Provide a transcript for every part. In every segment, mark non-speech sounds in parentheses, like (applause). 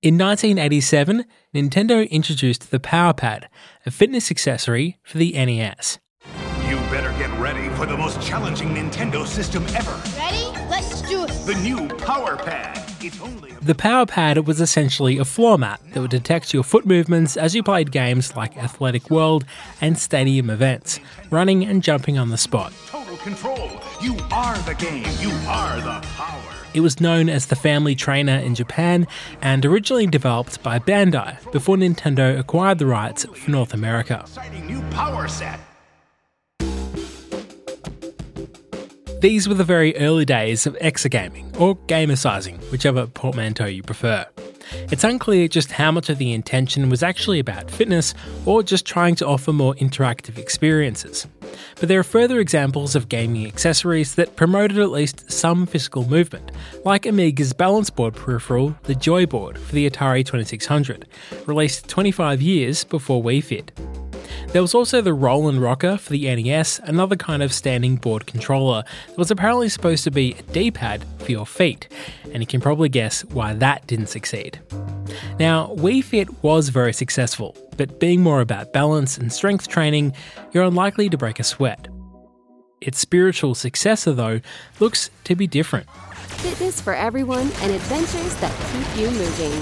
In 1987, Nintendo introduced the PowerPad, a fitness accessory for the NES. You better get ready for the most challenging Nintendo system ever. Ready? Let's do it. The new Power Pad. It's only a The PowerPad was essentially a floor mat that would detect your foot movements as you played games like Athletic World and Stadium events, running and jumping on the spot. total control. You are the game. You are the power. It was known as the Family Trainer in Japan and originally developed by Bandai before Nintendo acquired the rights for North America. Exciting new power set. These were the very early days of exergaming, or gamercising, whichever portmanteau you prefer. It's unclear just how much of the intention was actually about fitness or just trying to offer more interactive experiences. But there are further examples of gaming accessories that promoted at least some physical movement, like Amiga's balance board peripheral, the Joyboard for the Atari 2600, released 25 years before Wii Fit. There was also the Roll & Rocker for the NES, another kind of standing board controller that was apparently supposed to be a D pad for your feet, and you can probably guess why that didn't succeed. Now, Wii Fit was very successful, but being more about balance and strength training, you're unlikely to break a sweat. Its spiritual successor, though, looks to be different. Fitness for everyone and adventures that keep you moving.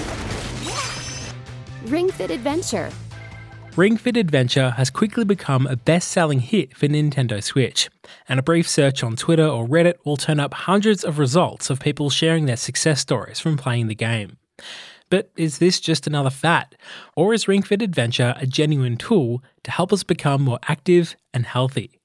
Ring Fit Adventure. Ring Fit Adventure has quickly become a best selling hit for Nintendo Switch, and a brief search on Twitter or Reddit will turn up hundreds of results of people sharing their success stories from playing the game. But is this just another fad? Or is Ring Fit Adventure a genuine tool to help us become more active and healthy?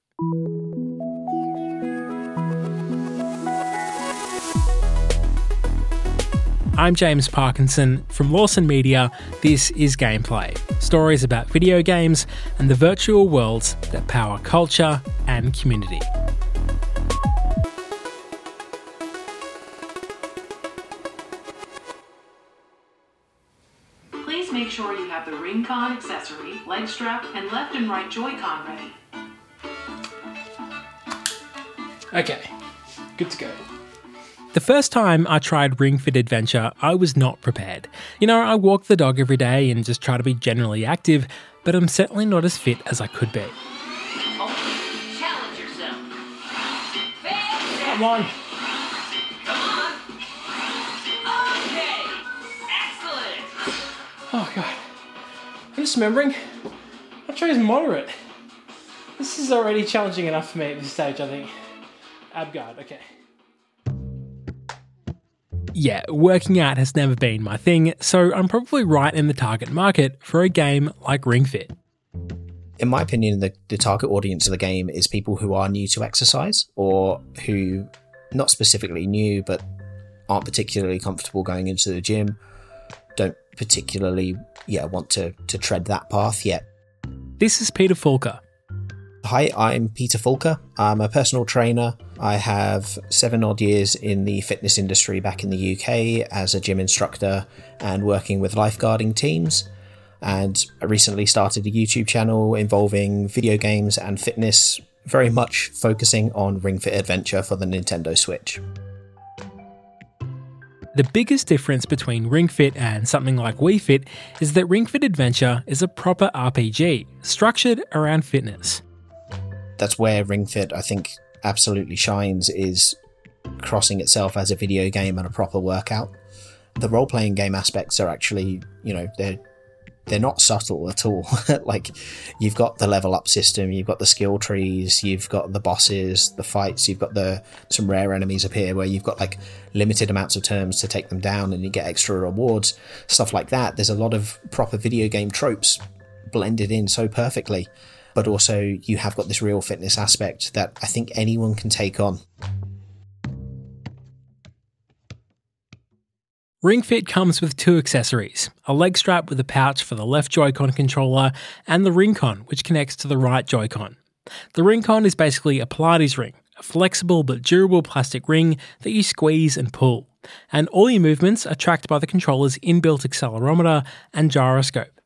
I'm James Parkinson from Lawson Media. This is Gameplay stories about video games and the virtual worlds that power culture and community. Please make sure you have the Ring-Con accessory, leg strap, and left and right Joy-Con ready. Okay, good to go. The first time I tried Ring Fit Adventure, I was not prepared. You know, I walk the dog every day and just try to be generally active, but I'm certainly not as fit as I could be. Oh, challenge yourself. Come on. Come on. Okay. Excellent. Oh god. I'm just remembering. I chose moderate. This is already challenging enough for me at this stage, I think. Abguard, okay. Yeah, working out has never been my thing, so I'm probably right in the target market for a game like Ring Fit. in my opinion, the, the target audience of the game is people who are new to exercise or who, not specifically new, but aren't particularly comfortable going into the gym, don't particularly yeah want to, to tread that path yet. This is Peter Fulker. Hi, I'm Peter Fulker. I'm a personal trainer. I have seven odd years in the fitness industry back in the UK as a gym instructor and working with lifeguarding teams. And I recently started a YouTube channel involving video games and fitness, very much focusing on Ring Fit Adventure for the Nintendo Switch. The biggest difference between Ring Fit and something like Wii Fit is that Ring Fit Adventure is a proper RPG, structured around fitness. That's where Ring Fit, I think, absolutely shines is crossing itself as a video game and a proper workout. The role playing game aspects are actually, you know, they're they're not subtle at all. (laughs) like you've got the level up system, you've got the skill trees, you've got the bosses, the fights, you've got the some rare enemies appear where you've got like limited amounts of terms to take them down and you get extra rewards, stuff like that. There's a lot of proper video game tropes blended in so perfectly. But also you have got this real fitness aspect that I think anyone can take on. Ring Fit comes with two accessories a leg strap with a pouch for the left Joy-Con controller, and the Ring-Con, which connects to the right Joy-Con. The Ring-Con is basically a Pilates ring, a flexible but durable plastic ring that you squeeze and pull, and all your movements are tracked by the controller's inbuilt accelerometer and gyroscope.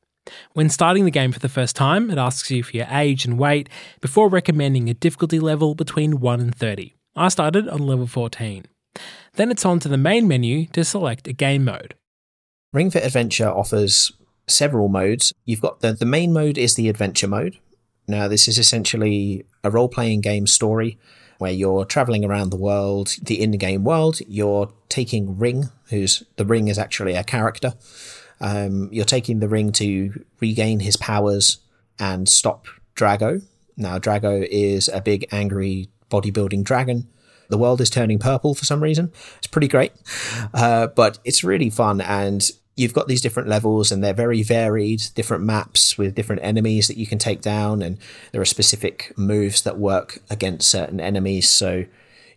When starting the game for the first time, it asks you for your age and weight before recommending a difficulty level between 1 and 30. I started on level 14. Then it's on to the main menu to select a game mode. Ring Fit Adventure offers several modes. You've got the, the main mode is the adventure mode. Now, this is essentially a role playing game story where you're traveling around the world, the in game world. You're taking Ring, who's the Ring is actually a character. Um, you're taking the Ring to regain his powers and stop Dracaux. Now, Dracaux is a big, angry bodybuilding dragon. The world is turning purple for some reason. It's pretty great, uh, but it's really fun. And you've got these different levels and they're very varied, different maps with different enemies that you can take down. And there are specific moves that work against certain enemies. So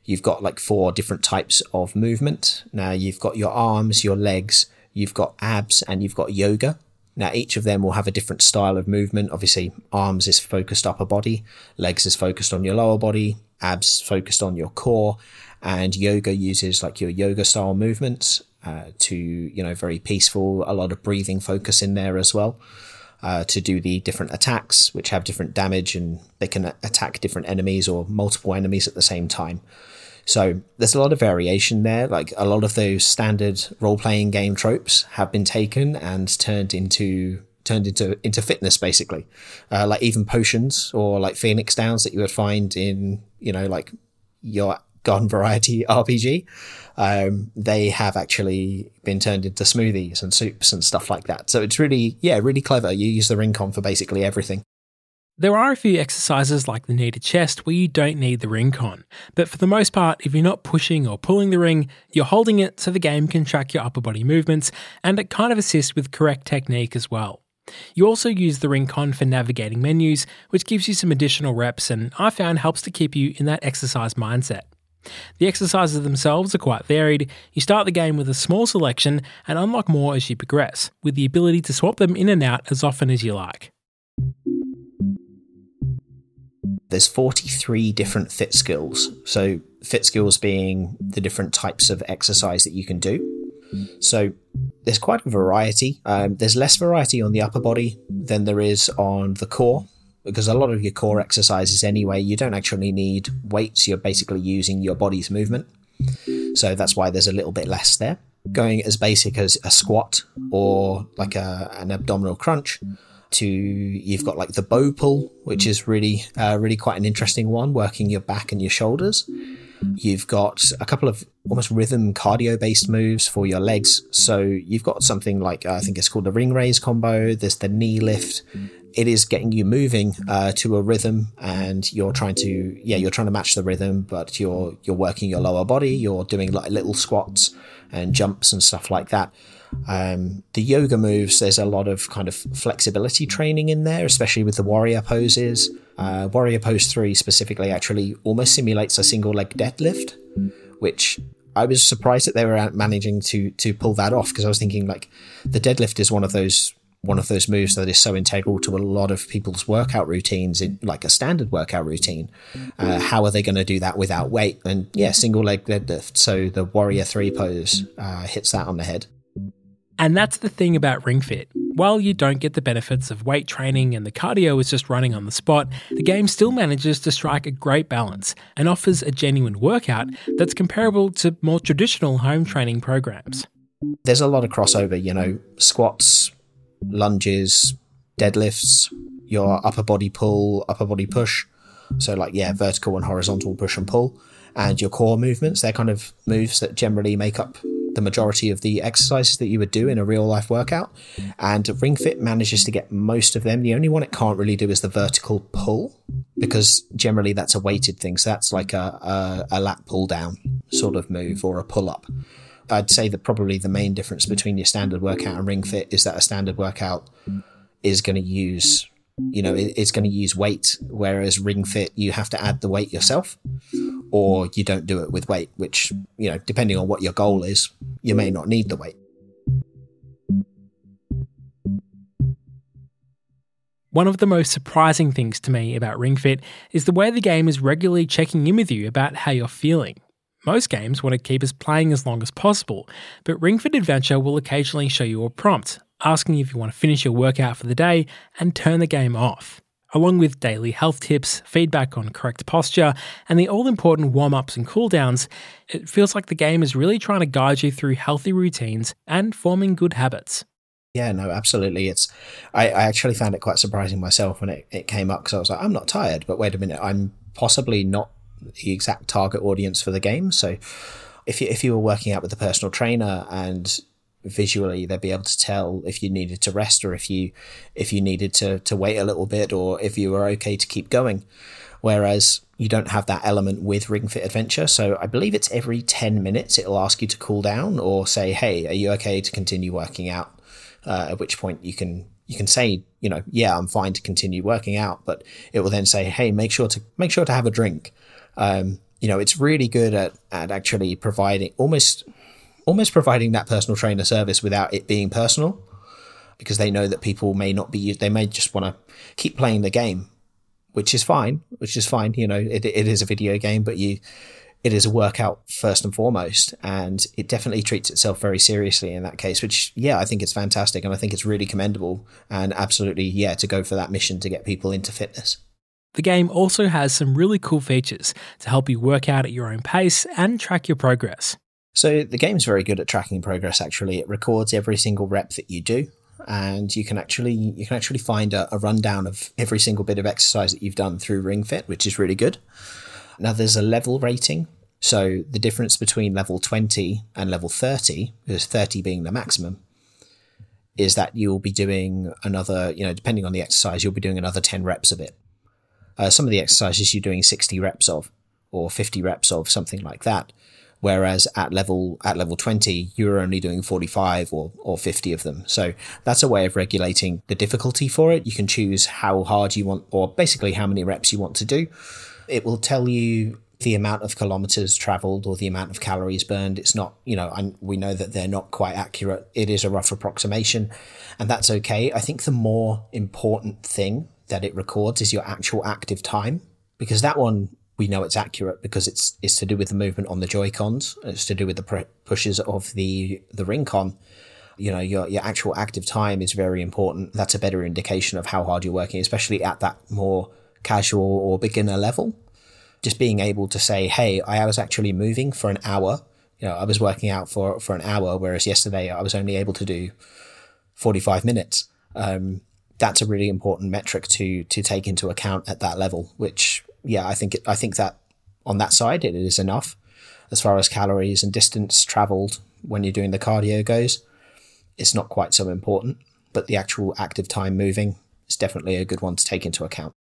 you've got like four different types of movement. Now you've got your arms, your legs, you've got abs, and you've got yoga. Now, each of them will have a different style of movement. Obviously, arms is focused upper body, legs is focused on your lower body, abs focused on your core, and yoga uses like your yoga style movements uh, to, you know, very peaceful, a lot of breathing focus in there as well. Uh, to do the different attacks, which have different damage and they can attack different enemies or multiple enemies at the same time. So there's a lot of variation there. Like a lot of those standard role playing game tropes have been taken and turned into turned into into fitness basically. Uh, like even potions or like Phoenix Downs that you would find in you know like your garden (laughs) variety RPG. Um, they have actually been turned into smoothies and soups and stuff like that. So it's really, yeah, really clever. You use the Ring-Con for basically everything. There are a few exercises like the knee-to-chest where you don't need the Ring-Con, but for the most part, if you're not pushing or pulling the ring, you're holding it so the game can track your upper body movements and it kind of assists with correct technique as well. You also use the Ring-Con for navigating menus, which gives you some additional reps and I found helps to keep you in that exercise mindset. The exercises themselves are quite varied. You start the game with a small selection and unlock more as you progress, with the ability to swap them in and out as often as you like. There's 43 different fit skills. So fit skills being the different types of exercise that you can do. So there's quite a variety. Um, there's less variety on the upper body than there is on the core because a lot of your core exercises anyway, you don't actually need weights. You're basically using your body's movement. So that's why there's a little bit less there. Going as basic as a squat or like a, an abdominal crunch to you've got like the bow pull, which is really uh, really quite an interesting one, working your back and your shoulders. You've got a couple of almost rhythm cardio based moves for your legs. So you've got something like uh, I think it's called the ring raise combo. There's the knee lift. It is getting you moving uh, to a rhythm, and you're trying to yeah you're trying to match the rhythm, but you're you're working your lower body. You're doing like little squats and jumps and stuff like that. Um, the yoga moves, there's a lot of kind of flexibility training in there, especially with the warrior poses. Uh, warrior pose 3 specifically actually almost simulates a single leg deadlift, which I was surprised that they were managing to to pull that off because I was thinking like the deadlift is one of those one of those moves that is so integral to a lot of people's workout routines, in, like a standard workout routine. Uh, how are they going to do that without weight? And yeah, single leg deadlift. So the Warrior 3 pose uh, hits that on the head. And that's the thing about Ring Fit. While you don't get the benefits of weight training and the cardio is just running on the spot, the game still manages to strike a great balance and offers a genuine workout that's comparable to more traditional home training programs. There's a lot of crossover, you know, squats, lunges, deadlifts, your upper body pull, upper body push. So, like, yeah, vertical and horizontal push and pull, and your core movements. They're kind of moves that generally make up the majority of the exercises that you would do in a real life workout. And Ring Fit manages to get most of them. The only one it can't really do is the vertical pull because generally that's a weighted thing. So that's like a, a, a lat pull down sort of move or a pull up. I'd say that probably the main difference between your standard workout and Ring Fit is that a standard workout is going to use you know, it's going to use weight, whereas Ring Fit, you have to add the weight yourself, or you don't do it with weight, which, you know, depending on what your goal is, you may not need the weight. One of the most surprising things to me about Ring Fit is the way the game is regularly checking in with you about how you're feeling. Most games want to keep us playing as long as possible, but Ring Fit Adventure will occasionally show you a prompt asking if you want to finish your workout for the day and turn the game off. Along with daily health tips, feedback on correct posture, and the all important warm ups and cool downs, it feels like the game is really trying to guide you through healthy routines and forming good habits. Yeah, no, absolutely. It's I, I actually found it quite surprising myself when it, it came up because I was like, I'm not tired, but wait a minute, I'm possibly not the exact target audience for the game. So if you, if you were working out with a personal trainer and visually they'd be able to tell if you needed to rest or if you if you needed to to wait a little bit or if you were okay to keep going. Whereas you don't have that element with ring fit adventure. So i believe it's every 10 minutes it'll ask you to cool down or say hey are you okay to continue working out? Uh, at which point you can you can say you know yeah i'm fine to continue working out. But it will then say hey make sure to make sure to have a drink. Um, you know it's really good at at actually providing almost almost providing that personal trainer service without it being personal because they know that people may not be they may just want to keep playing the game which is fine which is fine you know it, it is a video game but you it is a workout first and foremost and it definitely treats itself very seriously in that case which yeah i think it's fantastic and i think it's really commendable and absolutely yeah to go for that mission to get people into fitness. The game also has some really cool features to help you work out at your own pace and track your progress so the game's very good at tracking progress. Actually, it records every single rep that you do, and you can actually you can actually find a, a rundown of every single bit of exercise that you've done through Ring Fit, which is really good. Now there's a level rating. So the difference between level 20 and level 30, because 30 being the maximum, is that you'll be doing another, you know, depending on the exercise, you'll be doing another 10 reps of it. Uh, some of the exercises you're doing 60 reps of or 50 reps of, something like that whereas at level at level 20 you're only doing 45 or, or 50 of them. So that's a way of regulating the difficulty for it. You can choose how hard you want or basically how many reps you want to do. It will tell you the amount of kilometers traveled or the amount of calories burned. It's not you know and we know that they're not quite accurate. It is a rough approximation and that's okay. I think the more important thing that it records is your actual active time because that one we know it's accurate because it's it's to do with the movement on the Joy Cons. It's to do with the pushes of the the Ring Con. You know, your your actual active time is very important. That's a better indication of how hard you're working, especially at that more casual or beginner level. Just being able to say, "Hey, I was actually moving for an hour." You know, I was working out for for an hour, whereas yesterday I was only able to do forty five minutes. Um, that's a really important metric to to take into account at that level, which yeah, I think it, I think that on that side it is enough as far as calories and distance traveled when you're doing the cardio goes. It's not quite so important, but the actual active time moving is definitely a good one to take into account.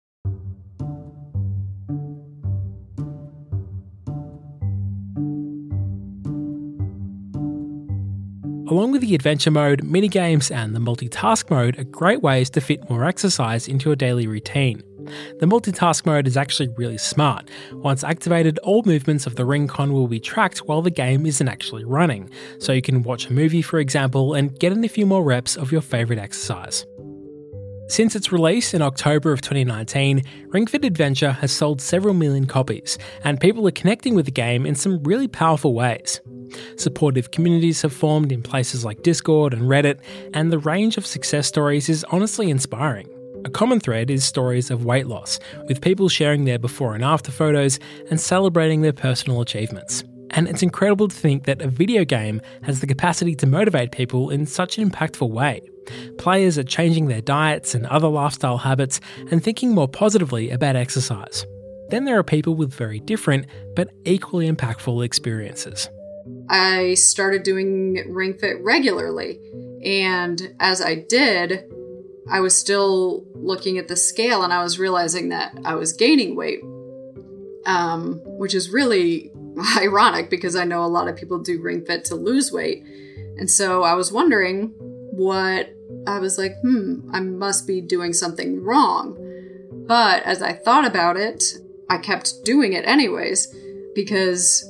Along with the adventure mode, minigames, and the multitask mode are great ways to fit more exercise into your daily routine. The multitask mode is actually really smart. Once activated, all movements of the Ring-Con will be tracked while the game isn't actually running, so you can watch a movie, for example, and get in a few more reps of your favourite exercise. Since its release in October of 2019, Ring Fit Adventure has sold several million copies, and people are connecting with the game in some really powerful ways. Supportive communities have formed in places like Discord and Reddit, and the range of success stories is honestly inspiring. A common thread is stories of weight loss, with people sharing their before and after photos and celebrating their personal achievements. And it's incredible to think that a video game has the capacity to motivate people in such an impactful way. Players are changing their diets and other lifestyle habits and thinking more positively about exercise. Then there are people with very different but equally impactful experiences. I started doing Ring Fit regularly, and as I did, I was still looking at the scale and I was realizing that I was gaining weight, um, which is really (laughs) ironic because I know a lot of people do Ring Fit to lose weight. And so I was wondering what I was like, hmm, I must be doing something wrong. But as I thought about it, I kept doing it anyways because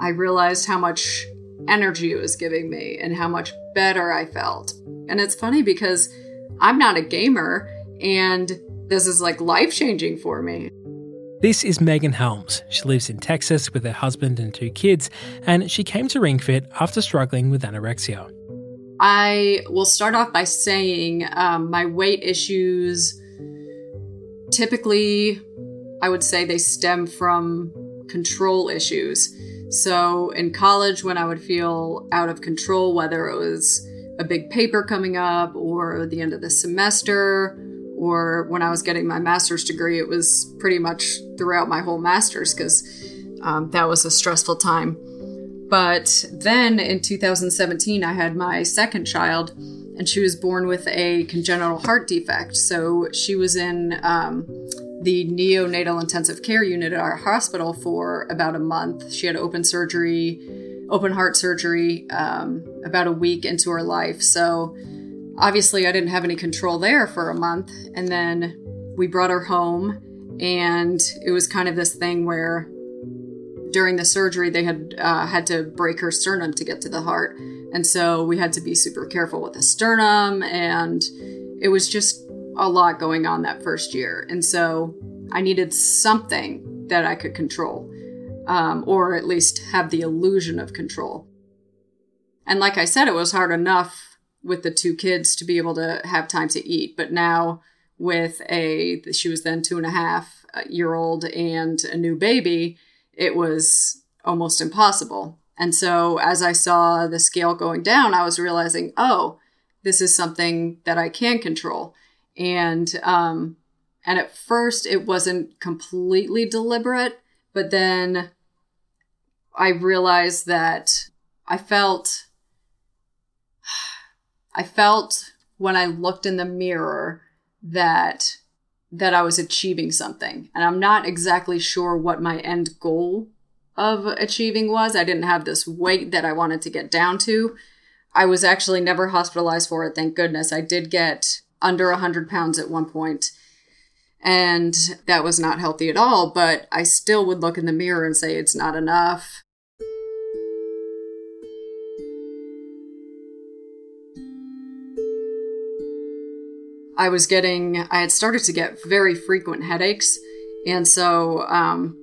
I realized how much energy it was giving me and how much better I felt. And it's funny because I'm not a gamer, and this is like life changing for me. This is Megan Helms. She lives in Texas with her husband and two kids, and she came to Ring Fit after struggling with anorexia. I will start off by saying um, my weight issues typically, I would say they stem from control issues. So in college, when I would feel out of control, whether it was a big paper coming up or the end of the semester, or when I was getting my master's degree, it was pretty much throughout my whole master's because um, that was a stressful time. But then in 2017, I had my second child, and she was born with a congenital heart defect. So she was in um, the neonatal intensive care unit at our hospital for about a month. She had open surgery, open heart surgery, um, about a week into her life. So obviously, I didn't have any control there for a month. And then we brought her home, and it was kind of this thing where during the surgery they had uh, had to break her sternum to get to the heart and so we had to be super careful with the sternum and it was just a lot going on that first year and so i needed something that i could control um, or at least have the illusion of control and like i said it was hard enough with the two kids to be able to have time to eat but now with a she was then two and a half uh, year old and a new baby it was almost impossible. And so as I saw the scale going down, I was realizing, oh, this is something that I can control. And um, and at first it wasn't completely deliberate, but then I realized that I felt I felt when I looked in the mirror that that I was achieving something. And I'm not exactly sure what my end goal of achieving was. I didn't have this weight that I wanted to get down to. I was actually never hospitalized for it, thank goodness. I did get under 100 pounds at one point, and that was not healthy at all, but I still would look in the mirror and say it's not enough. I was getting, I had started to get very frequent headaches. And so um,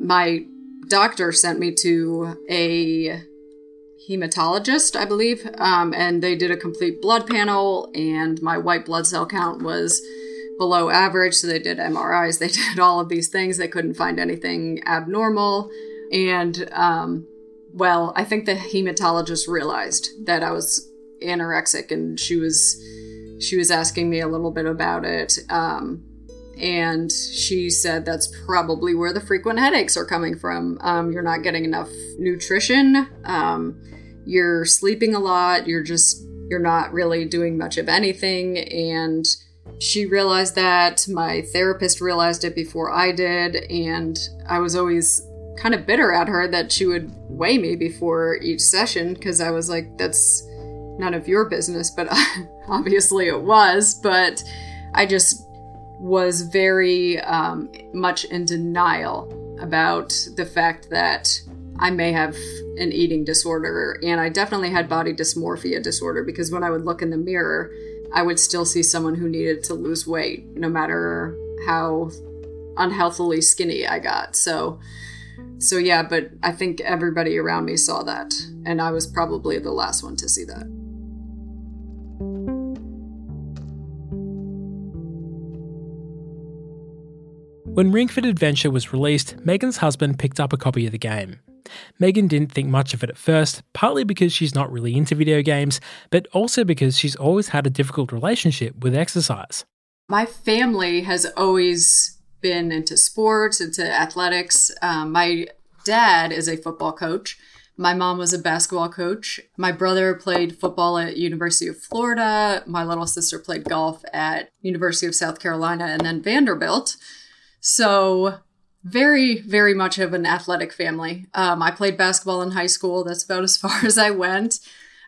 my doctor sent me to a hematologist, I believe, um, and they did a complete blood panel, and my white blood cell count was below average. So they did MRIs, they (laughs) did all of these things. They couldn't find anything abnormal. And, um, well, I think the hematologist realized that I was anorexic and she was she was asking me a little bit about it. Um, and she said that's probably where the frequent headaches are coming from. Um, you're not getting enough nutrition. Um, you're sleeping a lot. You're just, you're not really doing much of anything. And she realized that. My therapist realized it before I did. And I was always kind of bitter at her that she would weigh me before each session because I was like, that's none of your business, but (laughs) obviously it was. But I just was very um, much in denial about the fact that I may have an eating disorder. And I definitely had body dysmorphia disorder because when I would look in the mirror, I would still see someone who needed to lose weight, no matter how unhealthily skinny I got. So, so yeah, but I think everybody around me saw that, and I was probably the last one to see that. When Ring Fit Adventure was released, Megan's husband picked up a copy of the game. Megan didn't think much of it at first, partly because she's not really into video games, but also because she's always had a difficult relationship with exercise. My family has always been into sports, into athletics. Um, my dad is a football coach. My mom was a basketball coach. My brother played football at University of Florida. My little sister played golf at University of South Carolina and then Vanderbilt. So, very, very much of an athletic family. Um, I played basketball in high school. That's about as (laughs) far as I went.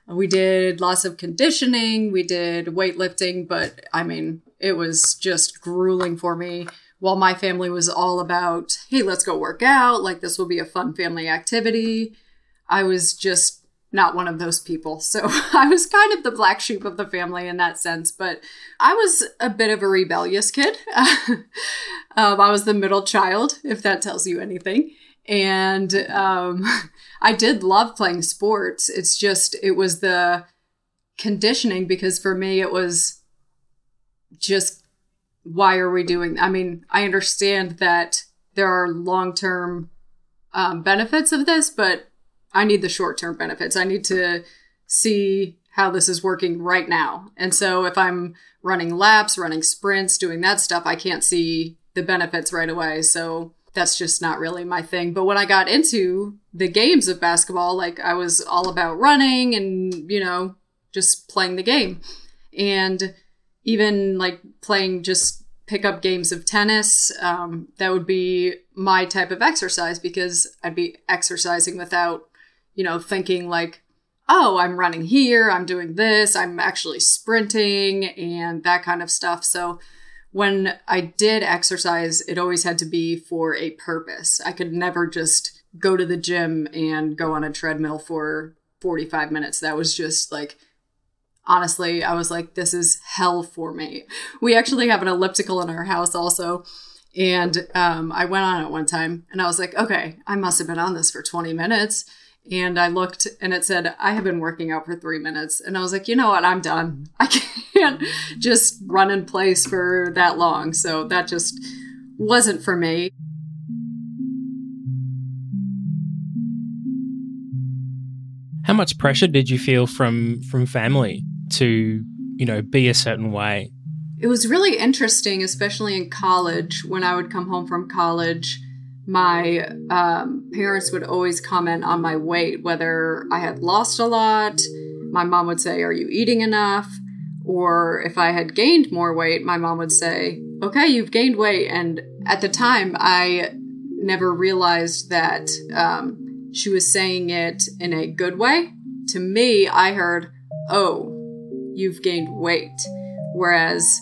We did lots of conditioning, we did weightlifting, but I mean, it was just grueling for me. While my family was all about, hey, let's go work out, like this will be a fun family activity, I was just not one of those people. (laughs) So I was kind of the black sheep of the family in that sense, but I was a bit of a rebellious kid. (laughs) um, I was the middle child, if that tells you anything. And um, (laughs) I did love playing sports. It's just, it was the conditioning because for me, it was just why are we doing I mean, I understand that there are long-term um, benefits of this, but I need the short-term benefits. I need to see how this is working right now. And so if I'm running laps, running sprints, doing that stuff, I can't see the benefits right away. So that's just not really my thing. But when I got into the games of basketball, like I was all about running and, you know, just playing the game. And even like playing just pickup games of tennis, um, that would be my type of exercise because I'd be exercising without, you know, thinking like, oh, I'm running here, I'm doing this, I'm actually sprinting and that kind of stuff. So when I did exercise, it always had to be for a purpose. I could never just go to the gym and go on a treadmill for 45 minutes. That was just like, honestly, I was like, this is hell for me. We actually have an elliptical in our house also. And um, I went on it one time and I was like, okay, I must have been on this for 20 minutes. And I looked and it said, I have been working out for three minutes. And I was like, you know what? I'm done. (laughs) I can't just run in place for that long. So that just wasn't for me. How much pressure did you feel from from family to, you know, be a certain way? It was really interesting, especially in college when I would come home from college my um, parents would always comment on my weight, whether I had lost a lot. My mom would say, Are you eating enough? Or if I had gained more weight, my mom would say, Okay, you've gained weight. And at the time, I never realized that um, she was saying it in a good way. To me, I heard, Oh, you've gained weight. Whereas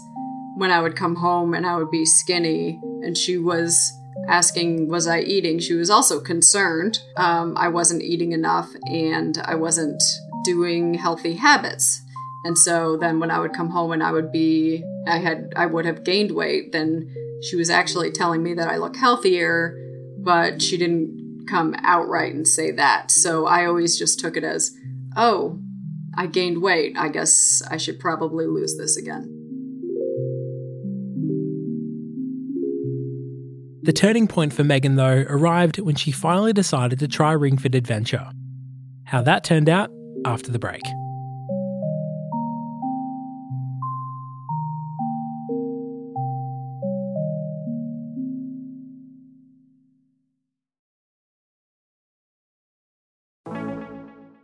when I would come home and I would be skinny and she was asking, Was I eating? She was also concerned. Um, I wasn't eating enough and I wasn't doing healthy habits. And so then when I would come home and I would be, I had, I would have gained weight, then she was actually telling me that I look healthier, but she didn't come outright and say that. So I always just took it as, oh, I gained weight. I guess I should probably lose this again. The turning point for Megan, though, arrived when she finally decided to try Ring Fit Adventure. How that turned out after the break.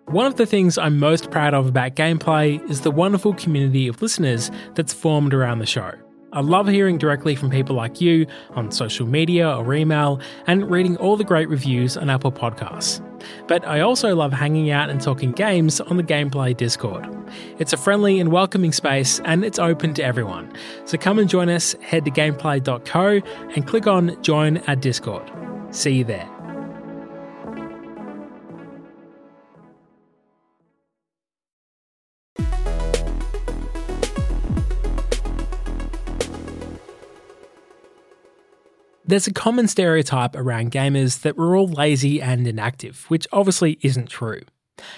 One of the things I'm most proud of about gameplay is the wonderful community of listeners that's formed around the show. I love hearing directly from people like you on social media or email and reading all the great reviews on Apple Podcasts. But I also love hanging out and talking games on the Gameplay Discord. It's a friendly and welcoming space and it's open to everyone. So come and join us, head to gameplay.co and click on Join our Discord. See you there. There's a common stereotype around gamers that we're all lazy and inactive, which obviously isn't true.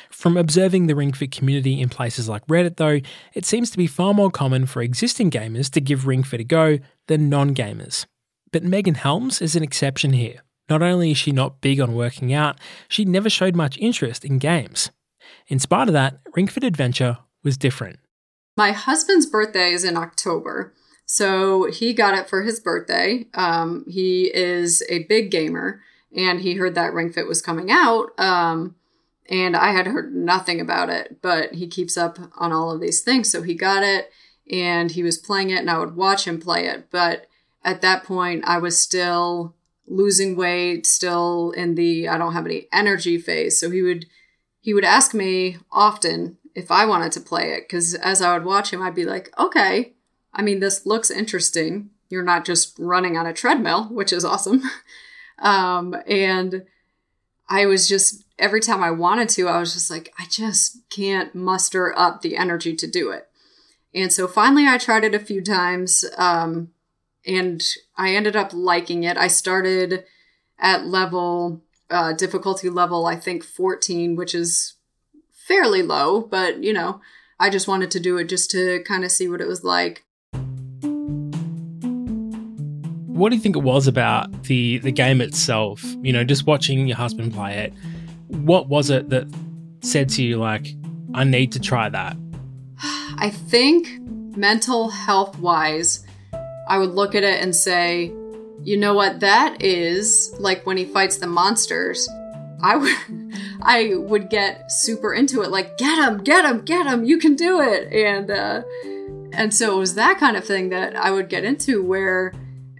From observing the Ring Fit community in places like Reddit, though, it seems to be far more common for existing gamers to give Ring Fit a go than non gamers. But Megan Helms is an exception here. Not only is she not big on working out, she never showed much interest in games. In spite of that, Ring Fit Adventure was different. My husband's birthday is in October, so he got it for his birthday. Um, he is a big gamer, and he heard that Ring Fit was coming out. Um, and I had heard nothing about it, but he keeps up on all of these things. So he got it, and he was playing it, and I would watch him play it. But at that point, I was still losing weight, still in the I don't have any energy phase. So he would he would ask me often if I wanted to play it because as I would watch him, I'd be like, okay, I mean, this looks interesting. You're not just running on a treadmill, which is awesome. (laughs) um, and I was just, every time I wanted to, I was just like, I just can't muster up the energy to do it. And so finally, I tried it a few times um, and I ended up liking it. I started at level, uh, difficulty level, I think 14, which is fairly low, but you know, I just wanted to do it just to kind of see what it was like. What do you think it was about the the game itself? You know, just watching your husband play it. What was it that said to you like, I need to try that? I think mental health wise, I would look at it and say, you know what that is like when he fights the monsters. I would (laughs) I would get super into it like get him, get him, get him, you can do it. And uh and so it was that kind of thing that I would get into where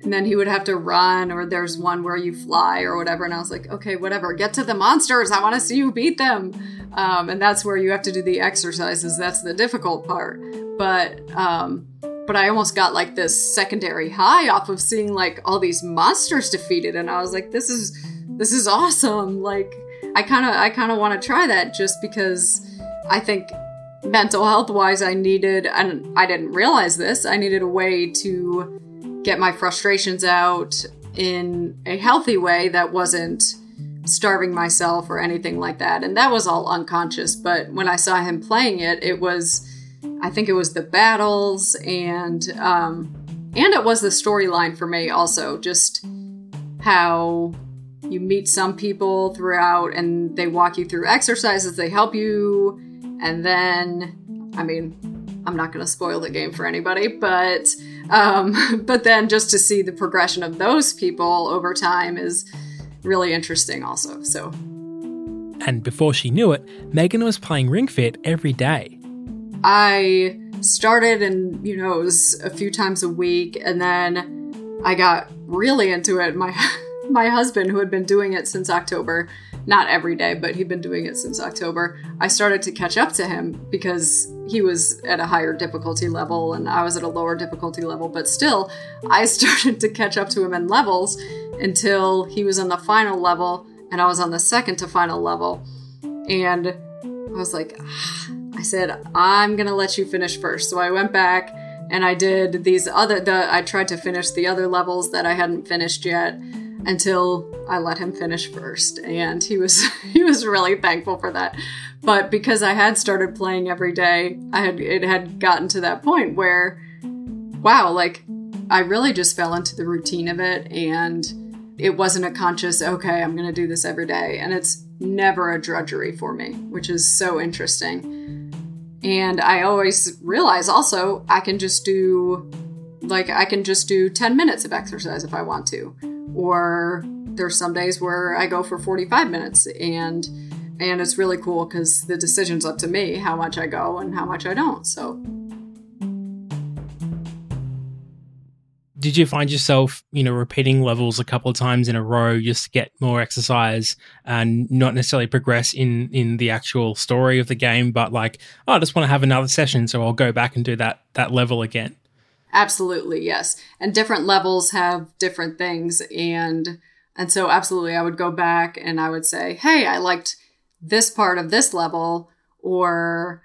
and then he would have to run or there's one where you fly or whatever. And i was like okay whatever get to the monsters. I want to see you beat them. Um, and that's where you have to do the exercises. That's the difficult part. But um, but i almost got like this secondary high off of seeing like all these monsters defeated. And i was like this is this is awesome. Like i kind of i kind of want to try that just because i think mental health wise i needed and i didn't realize this i needed a way to get my frustrations out in a healthy way that wasn't starving myself or anything like that. And that was all unconscious. But when I saw him playing it, it was, I think it was the battles and, um, and it was the storyline for me also. Just how you meet some people throughout and they walk you through exercises, they help you. And then, I mean, I'm not going to spoil the game for anybody, but um, (laughs) but then just to see the progression of those people over time is really interesting, also. So. And before she knew it, Megan was playing Ring Fit every day. I started, and you know, it was a few times a week, and then I got really into it. My (laughs) my husband, who had been doing it since October, not every day, but he'd been doing it since October. I started to catch up to him because he was at a higher difficulty level and I was at a lower difficulty level, but still, I (laughs) started to catch up to him in levels until he was on the final level and I was on the second to final level. And I was like, ah, (sighs) I said, I'm gonna let you finish first. So I went back and I did these other, the, I tried to finish the other levels that I hadn't finished yet until I let him finish first and he was (laughs) he was really thankful for that. But because I had started playing every day, I had it had gotten to that point where wow, like I really just fell into the routine of it and it wasn't a conscious okay, I'm going to do this every day and it's never a drudgery for me, which is so interesting. And I always realize also I can just do like I can just do 10 minutes of exercise if I want to or there's some days where I go for 45 minutes and and it's really cool because the decision's up to me how much I go and how much I don't. So did you find yourself, you know, repeating levels a couple of times in a row just to get more exercise and not necessarily progress in in the actual story of the game, but like, oh, I just want to have another session, so I'll go back and do that that level again. Absolutely, yes. And different levels have different things and and so absolutely I would go back and I would say, "Hey, I liked this part of this level or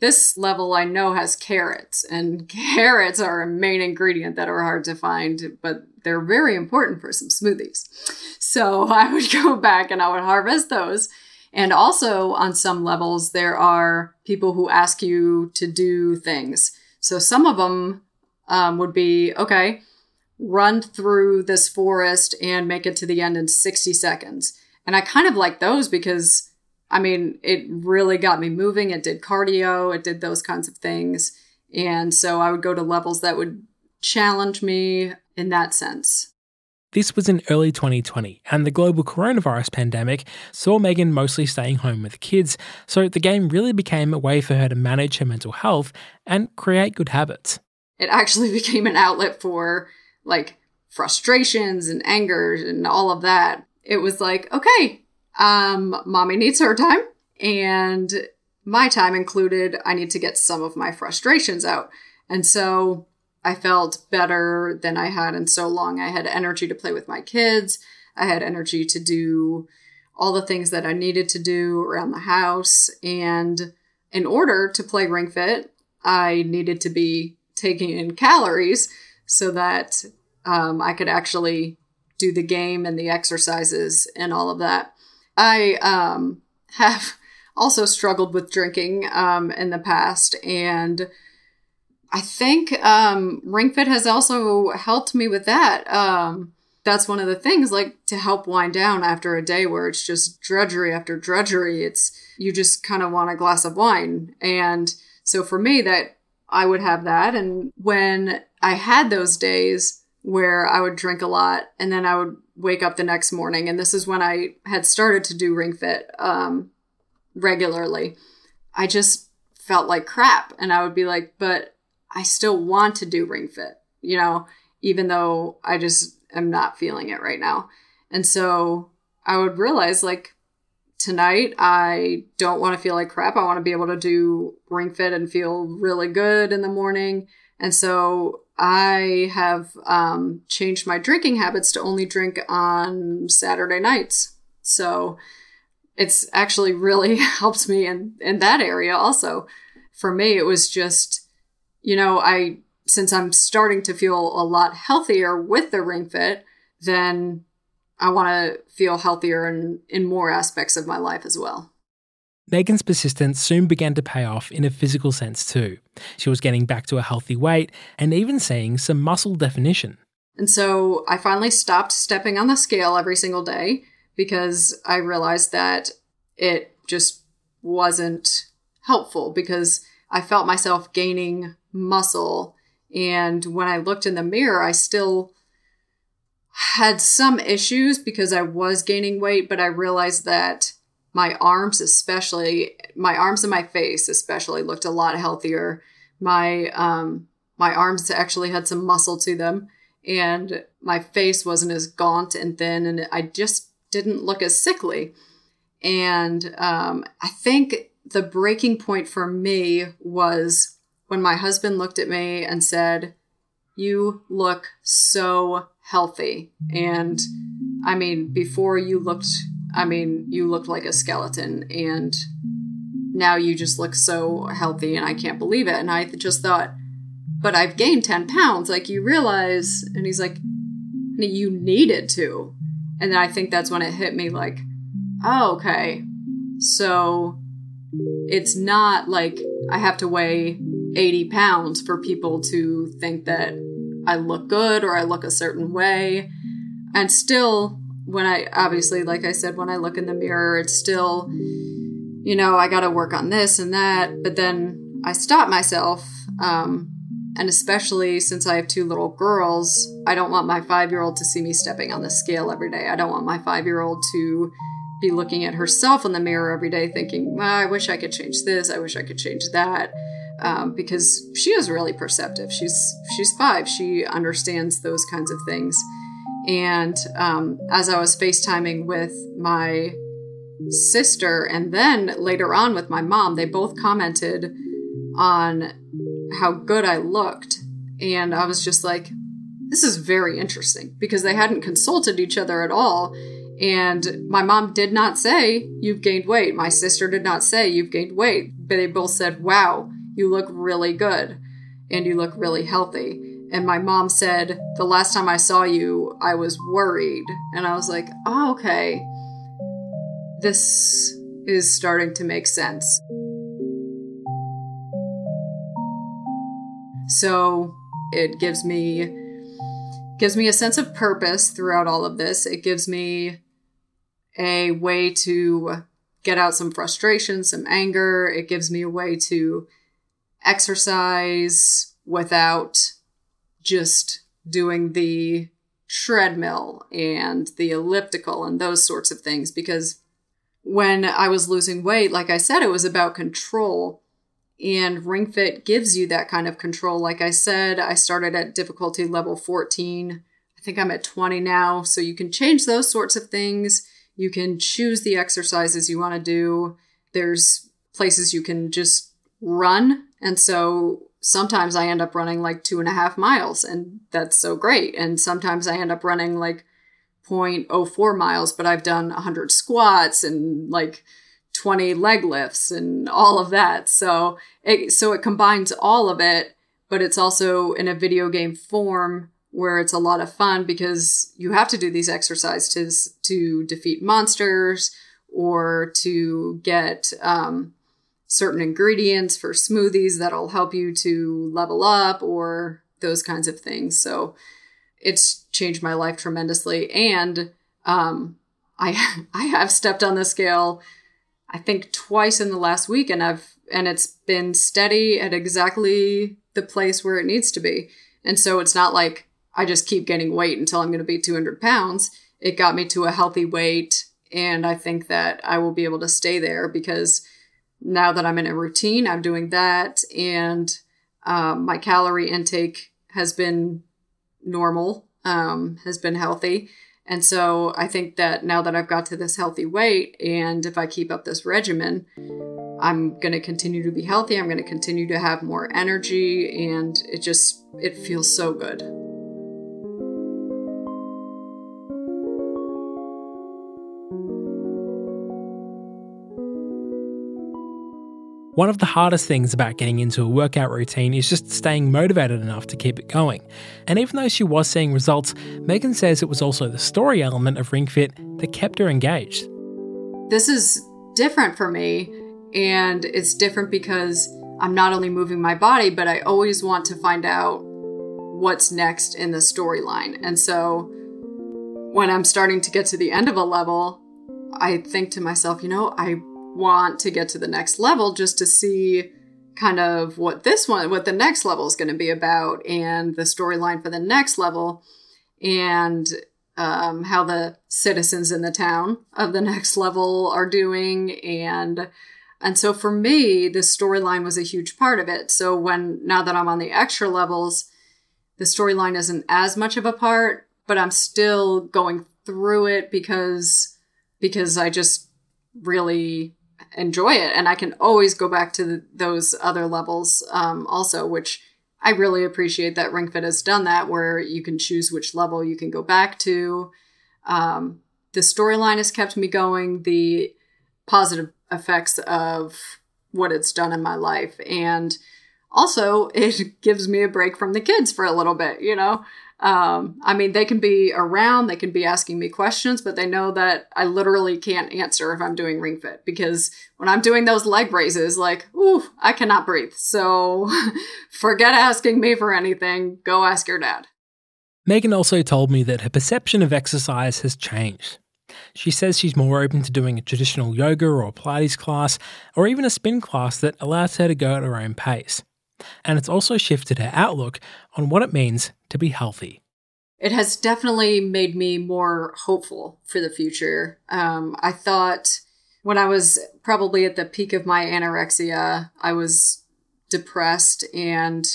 this level I know has carrots and (laughs) carrots are a main ingredient that are hard to find, but they're very important for some smoothies." So (laughs) I would go back and I would harvest those. And also on some levels there are people who ask you to do things. So some of them um, would be okay, run through this forest and make it to the end in 60 seconds. And I kind of like those because, I mean, it really got me moving. It did cardio, it did those kinds of things. And so I would go to levels that would challenge me in that sense. This was in early 2020, and the global coronavirus pandemic saw Megan mostly staying home with kids, so the game really became a way for her to manage her mental health and create good habits it actually (laughs) became an outlet for like frustrations and anger and all of that. It was like, okay, um, mommy needs her time. And my time included, I need to get some of my frustrations out. And so I felt better than I had in so long. I had energy to play with my kids. I had energy to do all the things that I needed to do around the house. And in order to play Ring Fit, I needed to be taking in calories so that um, I could actually do the game and the exercises and all of that. I um, have (laughs) also struggled with drinking um, in the past, and I think um, Ring Fit has also helped me with that. Um, that's one of the things, like to help wind down after a day where it's just drudgery after drudgery. It's you just kind of want a glass of wine. And so for me, that I would have that. And when I had those days where I would drink a lot and then I would wake up the next morning, and this is when I had started to do Ring Fit um, regularly, I just felt like crap. And I would be like, but I still want to do Ring Fit, you know, even though I just am not feeling it right now. And so I would realize like tonight I don't want to feel like crap. I want to be able to do Ring Fit and feel really good in the morning. And so I have um, changed my drinking habits to only drink on Saturday nights. So it's actually really (laughs) helps me in, in that area also. For me, it was just, you know, I, since I'm starting to feel a lot healthier with the ring fit, then I want to feel healthier in, in more aspects of my life as well. Megan's persistence soon began to pay off in a physical sense too. She was getting back to a healthy weight and even seeing some muscle definition. And so I finally stopped stepping on the scale every single day because I realized that it just wasn't helpful because I felt myself gaining muscle. And when I looked in the mirror, I still had some issues because I was gaining weight, but I realized that my arms, especially my arms and my face, especially looked a lot healthier. My um, my arms actually had some muscle to them, and my face wasn't as gaunt and thin, and I just didn't look as sickly. And um, I think the breaking point for me was when my husband looked at me and said, You look so healthy. And I mean, before you looked, I mean, you looked like a skeleton. And now you just look so healthy. And I can't believe it. And I just thought, but I've gained 10 pounds. Like, you realize. And he's like, You needed to. And then I think that's when it hit me like, oh, okay. So it's not like I have to weigh 80 pounds for people to think that I look good or I look a certain way. And still, when I obviously, like I said, when I look in the mirror, it's still, you know, I got to work on this and that. But then I stop myself. Um, and especially since I have two little girls, I don't want my five year old to see me stepping on the scale every day. I don't want my five year old to be looking at herself in the mirror every day thinking, well, I wish I could change this, I wish I could change that. Um, because she is really perceptive. She's she's five. She understands those kinds of things. And um, as I was FaceTiming with my sister and then later on with my mom, they both commented on how good I looked. And I was just like, this is very interesting because they hadn't consulted each other at all. And my mom did not say, You've gained weight. My sister did not say, You've gained weight. But they both said, Wow, you look really good and you look really healthy. And my mom said, The last time I saw you, I was worried. And I was like, Oh, okay. This is starting to make sense. So it gives me gives me a sense of purpose throughout all of this. It gives me a way to get out some frustration, some anger. It gives me a way to exercise without just doing the treadmill and the elliptical and those sorts of things because when I was losing weight, like I said, it was about control. And Ring Fit gives you that kind of control. Like I said, I started at difficulty level 14. I think I'm at 20 now. So you can change those sorts of things. You can choose the exercises you want to do. There's places you can just run. And so sometimes I end up running like two and a half miles, and that's so great. And sometimes I end up running like 0.04 miles, but I've done 100 squats and like 20 leg lifts and all of that. So it so it combines all of it, but it's also in a video game form where it's a lot of fun because you have to do these exercises to defeat monsters or to get um, certain ingredients for smoothies that'll help you to level up or those kinds of things. So it's changed my life tremendously. And um, I (laughs) I have stepped on the scale, I think twice in the last week, and I've and it's been steady at exactly the place where it needs to be. And so it's not like I just keep getting weight until I'm going to be 200 pounds. It got me to a healthy weight, and I think that I will be able to stay there because now that I'm in a routine, I'm doing that, and um, my calorie intake has been normal, um, has been healthy. And so I think that now that I've got to this healthy weight, and if I keep up this regimen, I'm going to continue to be healthy. I'm going to continue to have more energy, and it just it feels so good. One of the hardest things about getting into a workout routine is just staying motivated enough to keep it going. And even though she was seeing results, Megan says it was also the story element of Ring Fit that kept her engaged. This is different for me, and it's different because I'm not only moving my body, but I always want to find out what's next in the storyline. And so when I'm starting to get to the end of a level, I think to myself, you know, I want to get to the next level just to see kind of what this one, what the next level is going to be about, and the storyline for the next level, and um, how the citizens in the town of the (laughs) next level are doing, and and so for me, the storyline was a huge part of it. So when now that I'm on the extra levels, the storyline isn't as much of a part, but I'm still going through it because because I just really enjoy it. And i can always go back to the, those other levels um, also which i really appreciate that ring fit has done that where you can choose which level you can go back to. Um, the storyline has kept me going the positive effects of what it's done in my life. And also (laughs) it gives me a break from the kids for a little bit you know um, I mean, they can be around, they can be asking me questions, but they know that I literally can't answer if I'm doing ring fit because when I'm doing those leg raises, like, ooh, I cannot breathe. So (laughs) forget asking me for anything. Go ask your dad. Megan also told me that her perception of exercise has changed. She says she's more open to doing a traditional yoga or Pilates class, or even a spin class that allows her to go at her own pace and it's also shifted her outlook on what it means to be healthy. It has definitely made me more hopeful for the future. Um, I thought when I was probably at the peak of my anorexia, I was depressed, and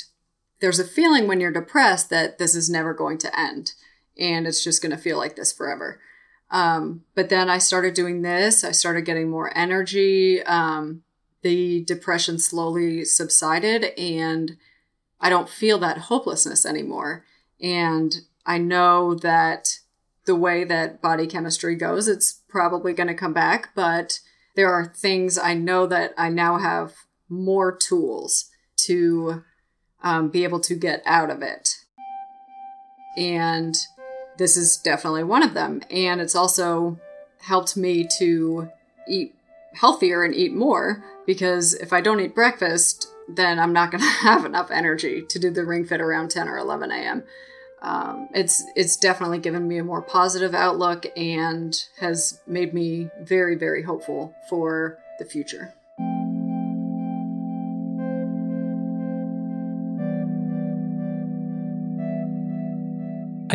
there's a feeling when you're depressed that this is never going to end and it's just going to feel like this forever. Um, but then I started doing this, I started getting more energy. Um, the depression slowly subsided and I don't feel that hopelessness anymore. And I know that the way that body chemistry goes, it's probably going to come back, but there are things I know that I now have more tools to um, be able to get out of it. And this is definitely one of them. And it's also helped me to eat healthier and eat more because if I don't eat breakfast, then I'm not going (laughs) to have enough energy to do the ring fit around 10 or 11 a.m. Um, it's it's definitely given me a more positive outlook and has made me very very hopeful for the future.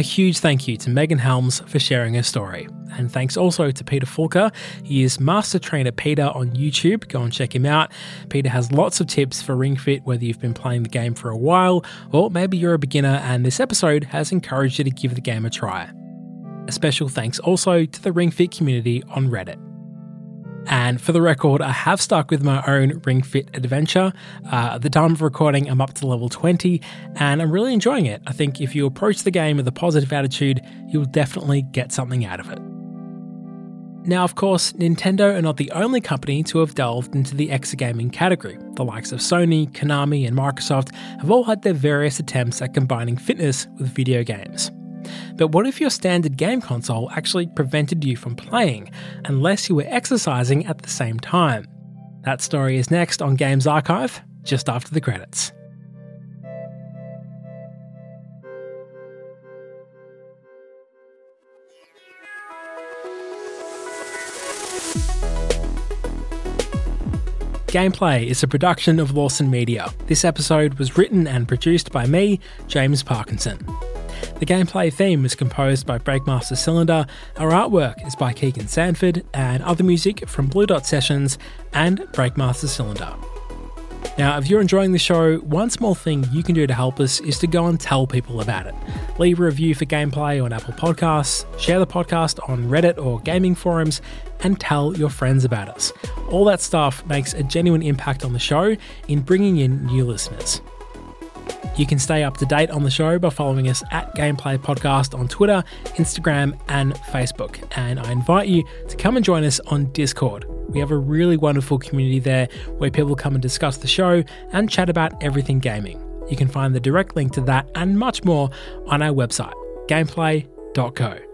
A huge thank you to Megan Helms for sharing her story. And thanks also to Peter Fulker. He is Master Trainer Peter on YouTube. Go and check him out. Peter has lots of tips for Ring Fit, whether you've been playing the game for a while or maybe you're a beginner and this episode has encouraged you to give the game a try. A special thanks also to the Ring Fit community on Reddit. And for the record, I have stuck with my own Ring Fit adventure. Uh, at the time of recording, I'm up to level 20 and I'm really enjoying it. I think if you approach the game with a positive attitude, you'll definitely get something out of it. Now, of course, Nintendo are not the only company to have delved into the exergaming category. The likes of Sony, Konami, and Microsoft have all had their various attempts at combining fitness with video games. But what if your standard game console actually prevented you from playing unless you were exercising at the same time? That story is next on Games Archive, just after the credits. Gameplay is a production of Lawson Media. This episode was written and produced by me, James Parkinson. The gameplay theme was composed by Breakmaster Cylinder, our artwork is by Keegan Sanford, and other music from Blue Dot Sessions and Breakmaster Cylinder. Now, if you're enjoying the show, one small thing you can do to help us is to go and tell people about it. Leave a review for gameplay on Apple Podcasts, share the podcast on Reddit or gaming forums, and tell your friends about us. All that stuff makes a genuine impact on the show in bringing in new listeners. You can stay up to date on the show by following us at Gameplay Podcast on Twitter, Instagram, and Facebook. And I invite you to come and join us on Discord. We have a really wonderful community there where people come and discuss the show and chat about everything gaming. You can find the direct link to that and much more on our website, gameplay.co.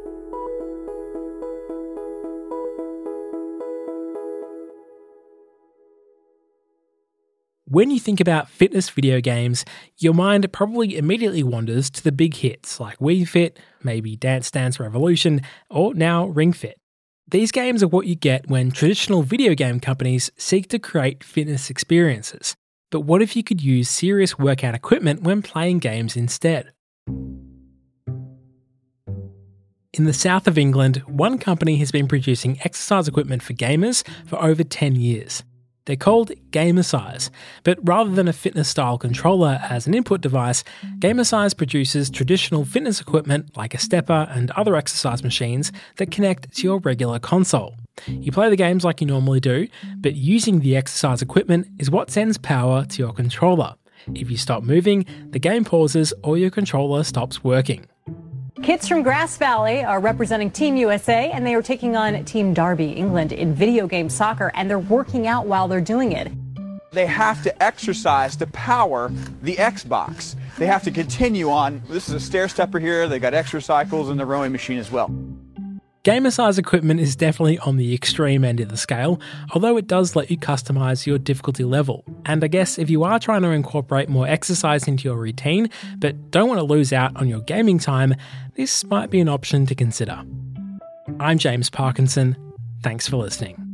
When you think about fitness video games, your mind probably immediately wanders to the big hits like Wii Fit, maybe Dance Dance Revolution, or now Ring Fit. These games are what you get when traditional video game companies seek to create fitness experiences. But what if you could use serious workout equipment when playing games instead? In the south of England, one company has been producing exercise equipment for gamers for over 10 years. They're called Gamercize, but rather than a fitness style controller as an input device, Gamercize produces traditional fitness equipment like a stepper and other exercise machines that connect to your regular console. You play the games like you normally do, but using the exercise equipment is what sends power to your controller. If you stop moving, the game pauses or your controller stops working. Kids from Grass Valley are representing Team USA, and they are taking on Team Derby, England, in video game soccer, and they're working out while they're doing it. They have to exercise to power the Xbox. They have to continue on. This is a stair stepper here. They got exercycles and the rowing machine as well. Gamercize equipment is definitely on the extreme end of the scale, although it does let you customize your difficulty level. And I guess if you are trying to incorporate more exercise into your routine, but don't want to lose out on your gaming time, this might be an option to consider. I'm James Parkinson. Thanks for listening.